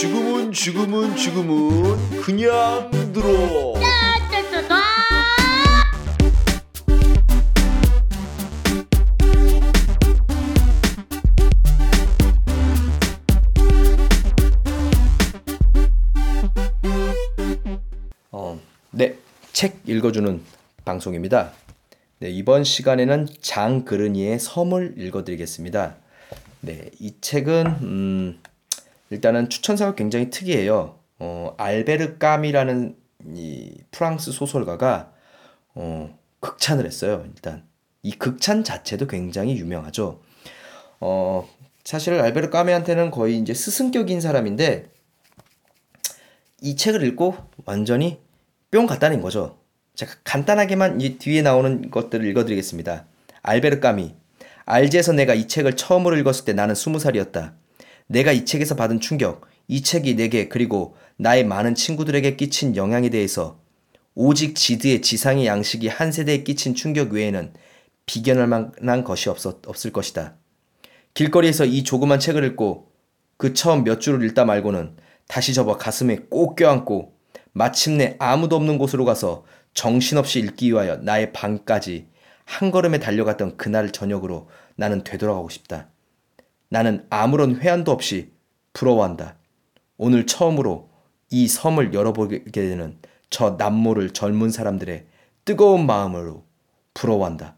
지금은 지금은 지금은 그냥 들어. 어, 네, 책 읽어주는 방송입니다. 네, 이번 시간에는 장그르니의 섬을 읽어드리겠습니다. 네, 이 책은 음, 일단은 추천사가 굉장히 특이해요. 어, 알베르 까미라는 이 프랑스 소설가가 어, 극찬을 했어요. 일단 이 극찬 자체도 굉장히 유명하죠. 어, 사실 알베르 까미한테는 거의 이제 스승격인 사람인데 이 책을 읽고 완전히 뿅 갔다는 거죠. 제가 간단하게만 이 뒤에 나오는 것들을 읽어드리겠습니다. 알베르 까미. 알제에서 내가 이 책을 처음으로 읽었을 때 나는 스무 살이었다. 내가 이 책에서 받은 충격, 이 책이 내게 그리고 나의 많은 친구들에게 끼친 영향에 대해서 오직 지드의 지상의 양식이 한 세대에 끼친 충격 외에는 비견할 만한 것이 없었, 없을 것이다. 길거리에서 이 조그만 책을 읽고 그 처음 몇 줄을 읽다 말고는 다시 접어 가슴에 꼭 껴안고 마침내 아무도 없는 곳으로 가서 정신없이 읽기 위하여 나의 방까지 한 걸음에 달려갔던 그날 저녁으로 나는 되돌아가고 싶다. 나는 아무런 회한도 없이 부러워한다. 오늘 처음으로 이 섬을 열어보게 되는 저 남모를 젊은 사람들의 뜨거운 마음으로 부러워한다.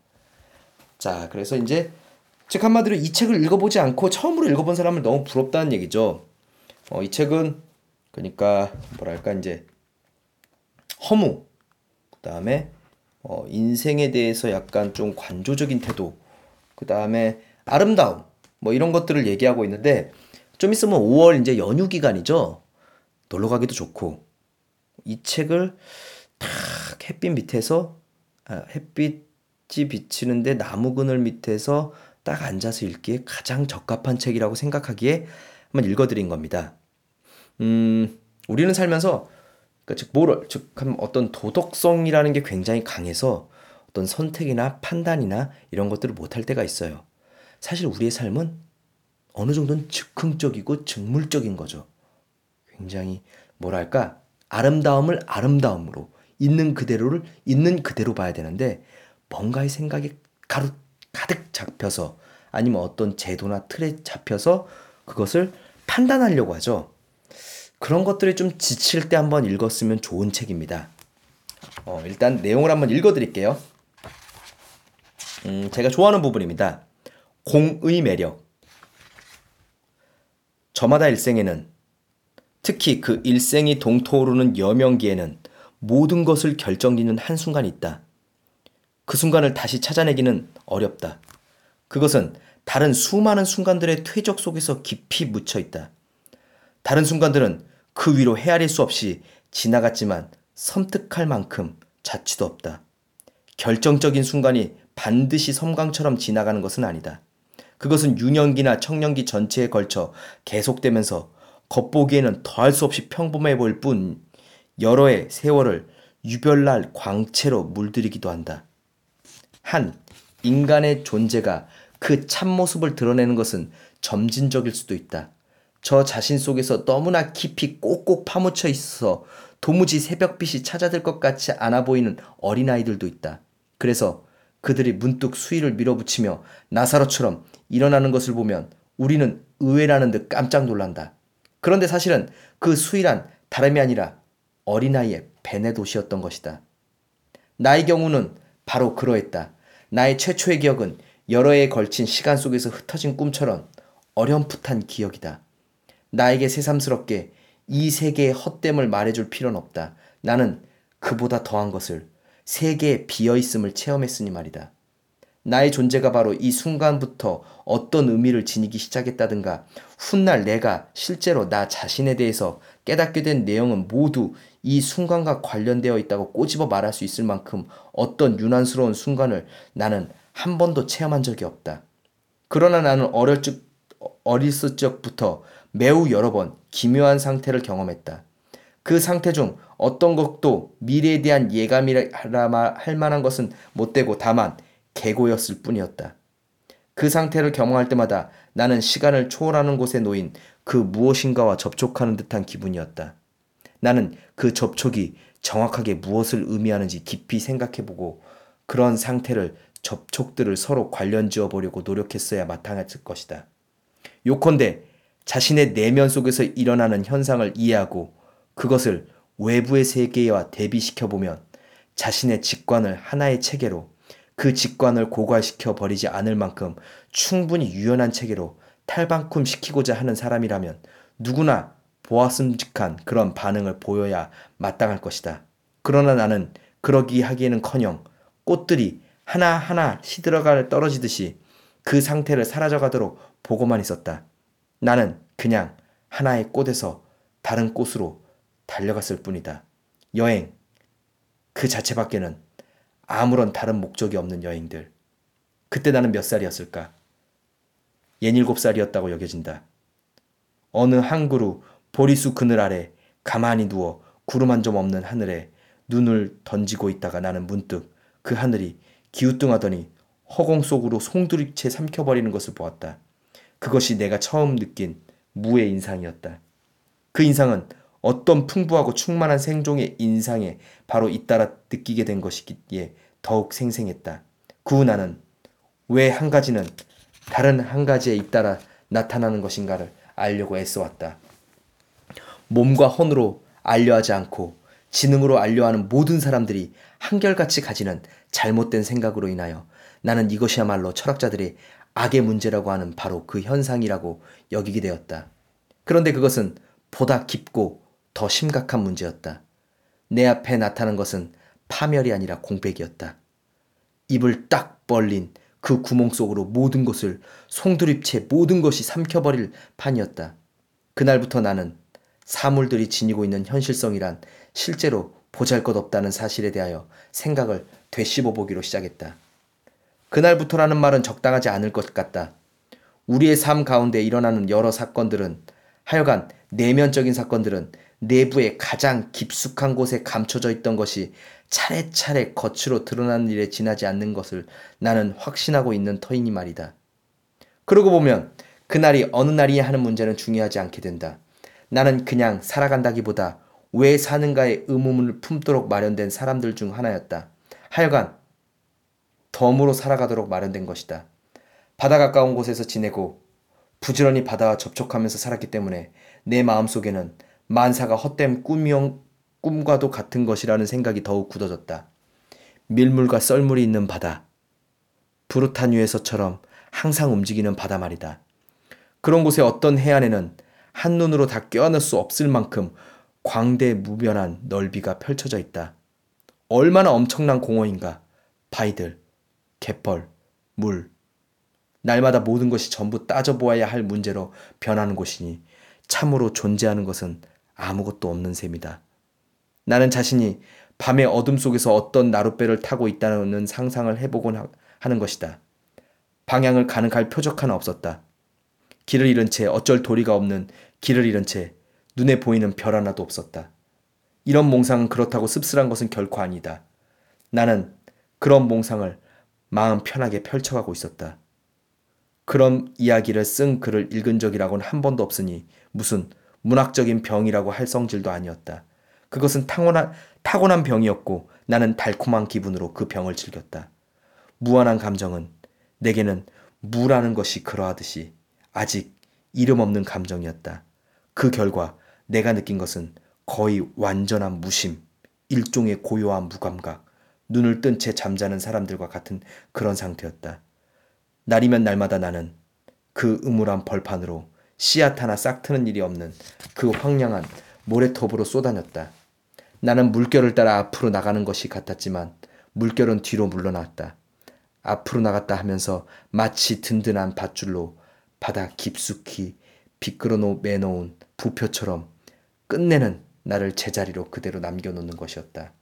자, 그래서 이제 즉 한마디로 이 책을 읽어보지 않고 처음으로 읽어본 사람을 너무 부럽다는 얘기죠. 어, 이 책은 그러니까 뭐랄까 이제 허무, 그 다음에 어, 인생에 대해서 약간 좀 관조적인 태도, 그 다음에 아름다움, 뭐 이런 것들을 얘기하고 있는데 좀 있으면 5월 이제 연휴 기간이죠. 놀러 가기도 좋고 이 책을 탁 햇빛 밑에서 아, 햇빛이 비치는데 나무 그늘 밑에서 딱 앉아서 읽기에 가장 적합한 책이라고 생각하기에 한번 읽어드린 겁니다. 음, 우리는 살면서 그러니까 즉 뭐를 즉 어떤 도덕성이라는 게 굉장히 강해서 어떤 선택이나 판단이나 이런 것들을 못할 때가 있어요. 사실 우리의 삶은 어느 정도는 즉흥적이고 즉물적인 거죠. 굉장히 뭐랄까 아름다움을 아름다움으로 있는 그대로를 있는 그대로 봐야 되는데 뭔가의 생각이 가득 가득 잡혀서 아니면 어떤 제도나 틀에 잡혀서 그것을 판단하려고 하죠. 그런 것들이 좀 지칠 때 한번 읽었으면 좋은 책입니다. 어, 일단 내용을 한번 읽어드릴게요. 음, 제가 좋아하는 부분입니다. 공의 매력. 저마다 일생에는 특히 그 일생이 동토오르는 여명기에는 모든 것을 결정짓는 한순간이 있다. 그 순간을 다시 찾아내기는 어렵다. 그것은 다른 수많은 순간들의 퇴적 속에서 깊이 묻혀 있다. 다른 순간들은 그 위로 헤아릴 수 없이 지나갔지만 섬뜩할 만큼 자취도 없다. 결정적인 순간이 반드시 섬광처럼 지나가는 것은 아니다. 그것은 유년기나 청년기 전체에 걸쳐 계속되면서 겉보기에는 더할 수 없이 평범해 보일 뿐 여러 해 세월을 유별날 광채로 물들이기도 한다. 한 인간의 존재가 그 참모습을 드러내는 것은 점진적일 수도 있다. 저 자신 속에서 너무나 깊이 꼭꼭 파묻혀 있어 도무지 새벽빛이 찾아들 것 같지 않아 보이는 어린아이들도 있다. 그래서 그들이 문득 수위를 밀어붙이며 나사로처럼 일어나는 것을 보면 우리는 의외라는 듯 깜짝 놀란다. 그런데 사실은 그 수위란 다름이 아니라 어린아이의 베네도시였던 것이다. 나의 경우는 바로 그러했다. 나의 최초의 기억은 여러 해에 걸친 시간 속에서 흩어진 꿈처럼 어렴풋한 기억이다. 나에게 새삼스럽게 이 세계의 헛됨을 말해줄 필요는 없다. 나는 그보다 더한 것을 세계에 비어 있음을 체험했으니 말이다. 나의 존재가 바로 이 순간부터 어떤 의미를 지니기 시작했다든가 훗날 내가 실제로 나 자신에 대해서 깨닫게 된 내용은 모두 이 순간과 관련되어 있다고 꼬집어 말할 수 있을 만큼 어떤 유난스러운 순간을 나는 한 번도 체험한 적이 없다. 그러나 나는 어릴 적, 어렸을 적부터 매우 여러 번 기묘한 상태를 경험했다. 그 상태 중 어떤 것도 미래에 대한 예감이라 할 만한 것은 못되고 다만 개고였을 뿐이었다. 그 상태를 경험할 때마다 나는 시간을 초월하는 곳에 놓인 그 무엇인가와 접촉하는 듯한 기분이었다. 나는 그 접촉이 정확하게 무엇을 의미하는지 깊이 생각해보고 그런 상태를 접촉들을 서로 관련 지어 보려고 노력했어야 마땅했을 것이다. 요컨대 자신의 내면 속에서 일어나는 현상을 이해하고 그것을 외부의 세계와 대비시켜 보면 자신의 직관을 하나의 체계로 그 직관을 고갈시켜 버리지 않을 만큼 충분히 유연한 체계로 탈방꿈 시키고자 하는 사람이라면 누구나 보았음직한 그런 반응을 보여야 마땅할 것이다. 그러나 나는 그러기 하기에는커녕 꽃들이 하나하나 시들어가 떨어지듯이 그 상태를 사라져가도록 보고만 있었다. 나는 그냥 하나의 꽃에서 다른 꽃으로 달려갔을 뿐이다. 여행, 그 자체밖에는 아무런 다른 목적이 없는 여행들. 그때 나는 몇 살이었을까? 예닐곱 살이었다고 여겨진다. 어느 한 그루 보리수 그늘 아래 가만히 누워 구름 한 점 없는 하늘에 눈을 던지고 있다가 나는 문득 그 하늘이 기우뚱하더니 허공 속으로 송두리째 삼켜버리는 것을 보았다. 그것이 내가 처음 느낀 무의 인상이었다. 그 인상은 어떤 풍부하고 충만한 생종의 인상에 바로 잇따라 느끼게 된 것이기에 더욱 생생했다. 그후 나는 왜 한 가지는 다른 한 가지에 잇따라 나타나는 것인가를 알려고 애써왔다. 몸과 혼으로 알려하지 않고 지능으로 알려하는 모든 사람들이 한결같이 가지는 잘못된 생각으로 인하여 나는 이것이야말로 철학자들의 악의 문제라고 하는 바로 그 현상이라고 여기게 되었다. 그런데 그것은 보다 깊고 더 심각한 문제였다. 내 앞에 나타난 것은 파멸이 아니라 공백이었다. 입을 딱 벌린 그 구멍 속으로 모든 것을 송두립채 모든 것이 삼켜버릴 판이었다. 그날부터 나는 사물들이 지니고 있는 현실성이란 실제로 보잘 것 없다는 사실에 대하여 생각을 되씹어 보기로 시작했다. 그날부터라는 말은 적당하지 않을 것 같다. 우리의 삶 가운데 일어나는 여러 사건들은 하여간 내면적인 사건들은 내부의 가장 깊숙한 곳에 감춰져 있던 것이 차례차례 겉으로 드러나는 일에 지나지 않는 것을 나는 확신하고 있는 터이니 말이다. 그러고 보면 그날이 어느 날이냐 하는 문제는 중요하지 않게 된다. 나는 그냥 살아간다기보다 왜 사는가의 의문을 품도록 마련된 사람들 중 하나였다. 하여간 덤으로 살아가도록 마련된 것이다. 바다 가까운 곳에서 지내고 부지런히 바다와 접촉하면서 살았기 때문에 내 마음속에는 만사가 헛된 꿈이용, 꿈과도 같은 것이라는 생각이 더욱 굳어졌다. 밀물과 썰물이 있는 바다. 부르타뉴에서처럼 항상 움직이는 바다 말이다. 그런 곳에 어떤 해안에는 한눈으로 다 껴안을 수 없을 만큼 광대무변한 넓이가 펼쳐져 있다. 얼마나 엄청난 공원인가. 바위들, 갯벌, 물. 날마다 모든 것이 전부 따져보아야 할 문제로 변하는 곳이니 참으로 존재하는 것은 아무것도 없는 셈이다. 나는 자신이 밤의 어둠 속에서 어떤 나룻배를 타고 있다는 상상을 해보곤 하는 것이다. 방향을 가능할 표적 하나 없었다. 길을 잃은 채 어쩔 도리가 없는 길을 잃은 채 눈에 보이는 별 하나도 없었다. 이런 몽상은 그렇다고 씁쓸한 것은 결코 아니다. 나는 그런 몽상을 마음 편하게 펼쳐가고 있었다. 그런 이야기를 쓴 글을 읽은 적이라고는 한 번도 없으니 무슨 문학적인 병이라고 할 성질도 아니었다. 그것은 타고난, 타고난 병이었고 나는 달콤한 기분으로 그 병을 즐겼다. 무한한 감정은 내게는 무라는 것이 그러하듯이 아직 이름 없는 감정이었다. 그 결과 내가 느낀 것은 거의 완전한 무심, 일종의 고요한 무감각, 눈을 뜬 채 잠자는 사람들과 같은 그런 상태였다. 날이면 날마다 나는 그 음울한 벌판으로 씨앗 하나 싹 트는 일이 없는 그 황량한 모래톱으로 쏟아녔다. 나는 물결을 따라 앞으로 나가는 것이 같았지만 물결은 뒤로 물러났다. 앞으로 나갔다 하면서 마치 든든한 밧줄로 바다 깊숙이 비끄러 매놓은 부표처럼 끝내는 나를 제자리로 그대로 남겨놓는 것이었다.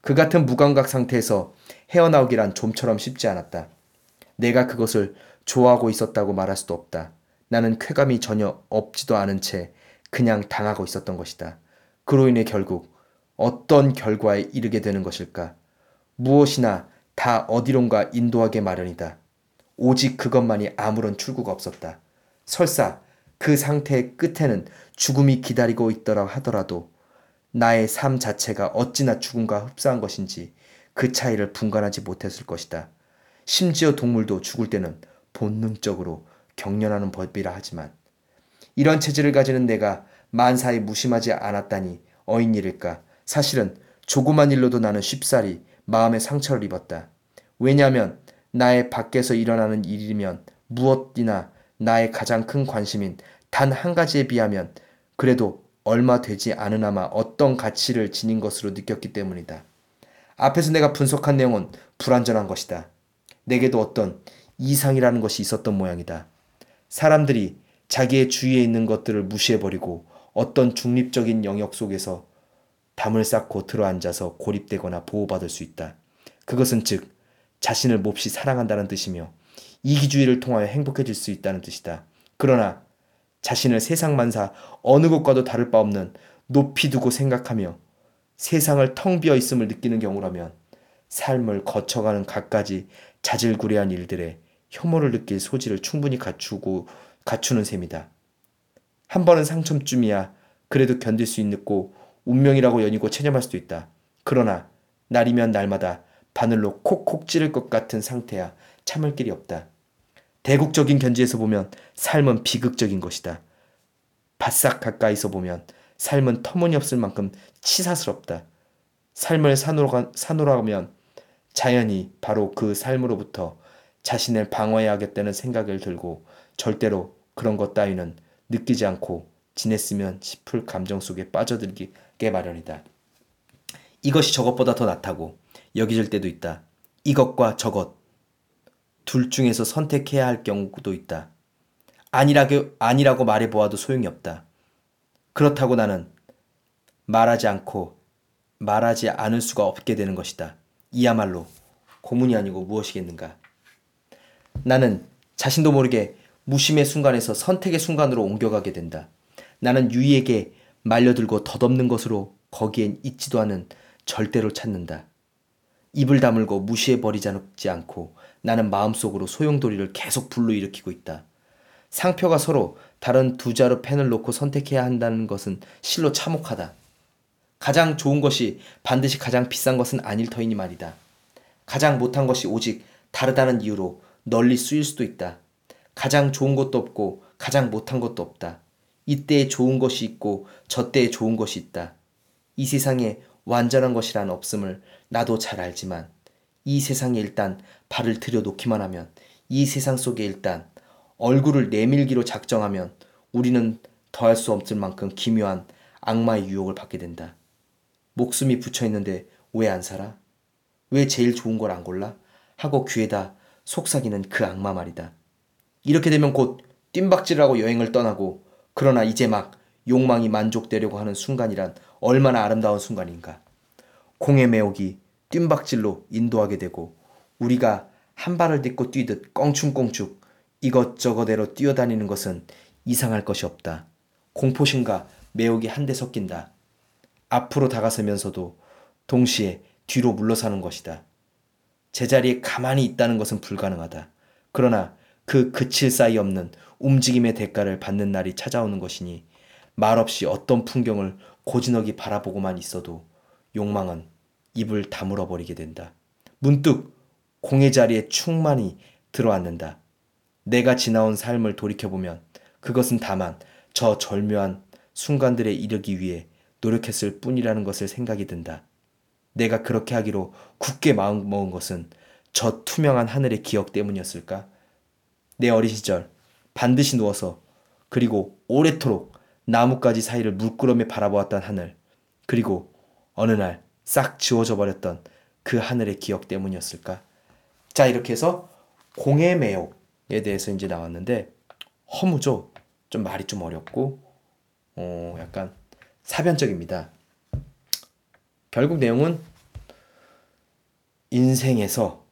그 같은 무감각 상태에서 헤어나오기란 좀처럼 쉽지 않았다. 내가 그것을 좋아하고 있었다고 말할 수도 없다. 나는 쾌감이 전혀 없지도 않은 채 그냥 당하고 있었던 것이다. 그로 인해 결국 어떤 결과에 이르게 되는 것일까? 무엇이나 다 어디론가 인도하게 마련이다. 오직 그것만이 아무런 출구가 없었다. 설사 그 상태의 끝에는 죽음이 기다리고 있더라 하더라도 나의 삶 자체가 어찌나 죽음과 흡사한 것인지 그 차이를 분간하지 못했을 것이다. 심지어 동물도 죽을 때는 본능적으로 경련하는 법이라 하지만 이런 체질을 가지는 내가 만사에 무심하지 않았다니 어인일일까. 사실은 조그만 일로도 나는 쉽사리 마음의 상처를 입었다. 왜냐하면 나의 밖에서 일어나는 일이면 무엇이나 나의 가장 큰 관심인 단 한 가지에 비하면 그래도 얼마 되지 않으나마 어떤 가치를 지닌 것으로 느꼈기 때문이다. 앞에서 내가 분석한 내용은 불완전한 것이다. 내게도 어떤 이상이라는 것이 있었던 모양이다. 사람들이 자기의 주위에 있는 것들을 무시해버리고 어떤 중립적인 영역 속에서 담을 쌓고 들어앉아서 고립되거나 보호받을 수 있다. 그것은 즉 자신을 몹시 사랑한다는 뜻이며 이기주의를 통하여 행복해질 수 있다는 뜻이다. 그러나 자신을 세상 만사 어느 것과도 다를 바 없는 높이 두고 생각하며 세상을 텅 비어 있음을 느끼는 경우라면 삶을 거쳐가는 갖가지 자질구레한 일들에 혐오를 느낄 소지를 충분히 갖추고 갖추는 셈이다. 한 번은 상처쯤이야 그래도 견딜 수 있고 운명이라고 연이고 체념할 수도 있다. 그러나 날이면 날마다 바늘로 콕콕 찌를 것 같은 상태야 참을 길이 없다. 대국적인 견지에서 보면 삶은 비극적인 것이다. 바싹 가까이서 보면 삶은 터무니없을 만큼 치사스럽다. 삶을 사노라, 사노라면 자연히 바로 그 삶으로부터 자신을 방어해야겠다는 생각을 들고 절대로 그런 것 따위는 느끼지 않고 지냈으면 싶을 감정 속에 빠져들게 마련이다. 이것이 저것보다 더 낫다고 여기질 때도 있다. 이것과 저것 둘 중에서 선택해야 할 경우도 있다. 아니라고, 아니라고 말해보아도 소용이 없다. 그렇다고 나는 말하지 않고 말하지 않을 수가 없게 되는 것이다. 이야말로 고문이 아니고 무엇이겠는가. 나는 자신도 모르게 무심의 순간에서 선택의 순간으로 옮겨가게 된다. 나는 유이에게 말려들고 덧없는 것으로 거기엔 있지도 않은 절대로 찾는다. 입을 다물고 무시해버리지 않고 나는 마음속으로 소용돌이를 계속 불러일으키고 있다. 상표가 서로 다른 두 자루 펜을 놓고 선택해야 한다는 것은 실로 참혹하다. 가장 좋은 것이 반드시 가장 비싼 것은 아닐 터이니 말이다. 가장 못한 것이 오직 다르다는 이유로 널리 쓰일 수도 있다. 가장 좋은 것도 없고 가장 못한 것도 없다. 이때에 좋은 것이 있고 저때에 좋은 것이 있다. 이 세상에 완전한 것이란 없음을 나도 잘 알지만 이 세상에 일단 발을 들여놓기만 하면 이 세상 속에 일단 얼굴을 내밀기로 작정하면 우리는 더할 수 없을 만큼 기묘한 악마의 유혹을 받게 된다. 목숨이 붙여 있는데 왜 안 살아? 왜 제일 좋은 걸 안 골라? 하고 귀에다 속삭이는 그 악마 말이다. 이렇게 되면 곧 뜀박질하고 여행을 떠나고 그러나 이제 막 욕망이 만족되려고 하는 순간이란 얼마나 아름다운 순간인가. 공의 매혹이 뜀박질로 인도하게 되고 우리가 한 발을 딛고 뛰듯 껑충껑충 이것저것대로 뛰어다니는 것은 이상할 것이 없다. 공포심과 매혹이 한데 섞인다. 앞으로 다가서면서도 동시에 뒤로 물러서는 것이다. 제자리에 가만히 있다는 것은 불가능하다. 그러나 그 그칠 사이 없는 움직임의 대가를 받는 날이 찾아오는 것이니 말없이 어떤 풍경을 고즈넉이 바라보고만 있어도 욕망은 입을 다물어 버리게 된다. 문득 공의 자리에 충만히 들어앉는다. 내가 지나온 삶을 돌이켜보면 그것은 다만 저 절묘한 순간들에 이르기 위해 노력했을 뿐이라는 것을 생각이 든다. 내가 그렇게 하기로 굳게 마음 먹은 것은 저 투명한 하늘의 기억 때문이었을까? 내 어린 시절 반드시 누워서 그리고 오래도록 나뭇가지 사이를 물끄러미 바라보았던 하늘 그리고 어느 날 싹 지워져 버렸던 그 하늘의 기억 때문이었을까? 자 이렇게 해서 공의 매혹에 대해서 이제 나왔는데 허무죠. 좀 말이 좀 어렵고 어 약간 사변적입니다. 결국 내용은 인생에서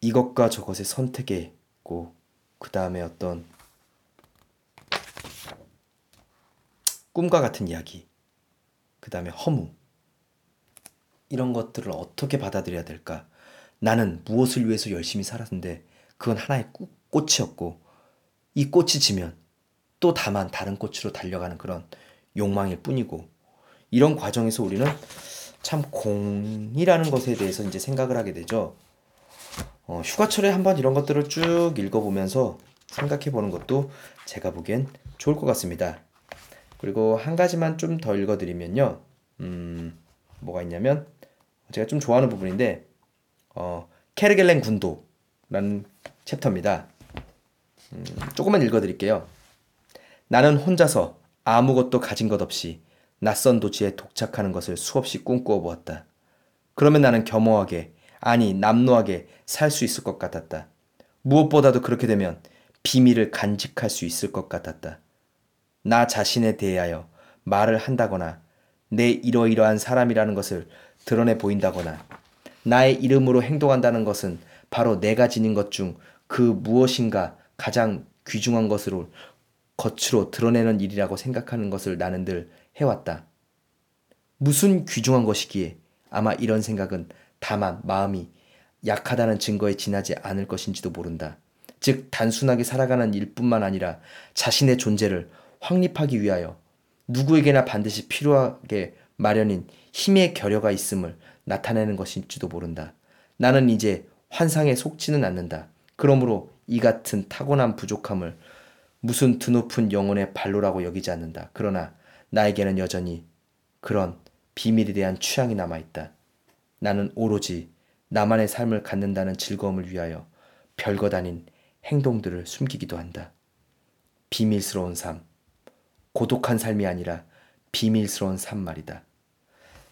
이것과 저것의 선택에 있고 그 다음에 어떤 꿈과 같은 이야기, 그 다음에 허무, 이런 것들을 어떻게 받아들여야 될까? 나는 무엇을 위해서 열심히 살았는데 그건 하나의 꽃- 꽃이었고 이 꽃이 지면 또 다만 다른 꽃으로 달려가는 그런 욕망일 뿐이고 이런 과정에서 우리는 참 공이라는 것에 대해서 이제 생각을 하게 되죠. 어, 휴가철에 한번 이런 것들을 쭉 읽어보면서 생각해 보는 것도 제가 보기엔 좋을 것 같습니다. 그리고 한 가지만 좀 더 읽어드리면요. 음, 뭐가 있냐면 제가 좀 좋아하는 부분인데 어, 케르겔렌 군도라는 챕터입니다. 음, 조금만 읽어드릴게요. 나는 혼자서 아무것도 가진 것 없이 낯선 도시에 독착하는 것을 수없이 꿈꾸어 보았다. 그러면 나는 겸허하게, 아니, 남노하게 살 수 있을 것 같았다. 무엇보다도 그렇게 되면 비밀을 간직할 수 있을 것 같았다. 나 자신에 대하여 말을 한다거나 내 이러이러한 사람이라는 것을 드러내 보인다거나 나의 이름으로 행동한다는 것은 바로 내가 지닌 것 중 그 무엇인가 가장 귀중한 것으로 겉으로 드러내는 일이라고 생각하는 것을 나는 늘 해왔다. 무슨 귀중한 것이기에 아마 이런 생각은 다만 마음이 약하다는 증거에 지나지 않을 것인지도 모른다. 즉, 단순하게 살아가는 일뿐만 아니라 자신의 존재를 확립하기 위하여 누구에게나 반드시 필요하게 마련인 힘의 결여가 있음을 나타내는 것일지도 모른다. 나는 이제 환상에 속지는 않는다. 그러므로 이 같은 타고난 부족함을 무슨 드높은 영혼의 발로라고 여기지 않는다. 그러나 나에게는 여전히 그런 비밀에 대한 취향이 남아있다. 나는 오로지 나만의 삶을 갖는다는 즐거움을 위하여 별것 아닌 행동들을 숨기기도 한다. 비밀스러운 삶. 고독한 삶이 아니라 비밀스러운 삶 말이다.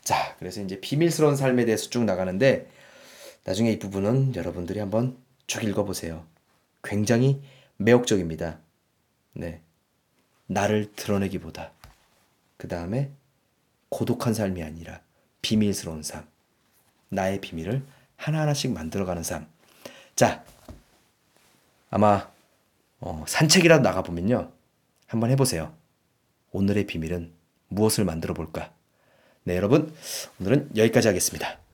자, 그래서 이제 비밀스러운 삶에 대해서 쭉 나가는데 나중에 이 부분은 여러분들이 한번 쭉 읽어보세요. 굉장히 매혹적입니다. 네. 나를 드러내기보다 그 다음에 고독한 삶이 아니라 비밀스러운 삶. 나의 비밀을 하나하나씩 만들어가는 삶. 자, 아마 어, 산책이라도 나가보면요. 한번 해보세요. 오늘의 비밀은 무엇을 만들어 볼까? 네, 여러분. 오늘은 여기까지 하겠습니다.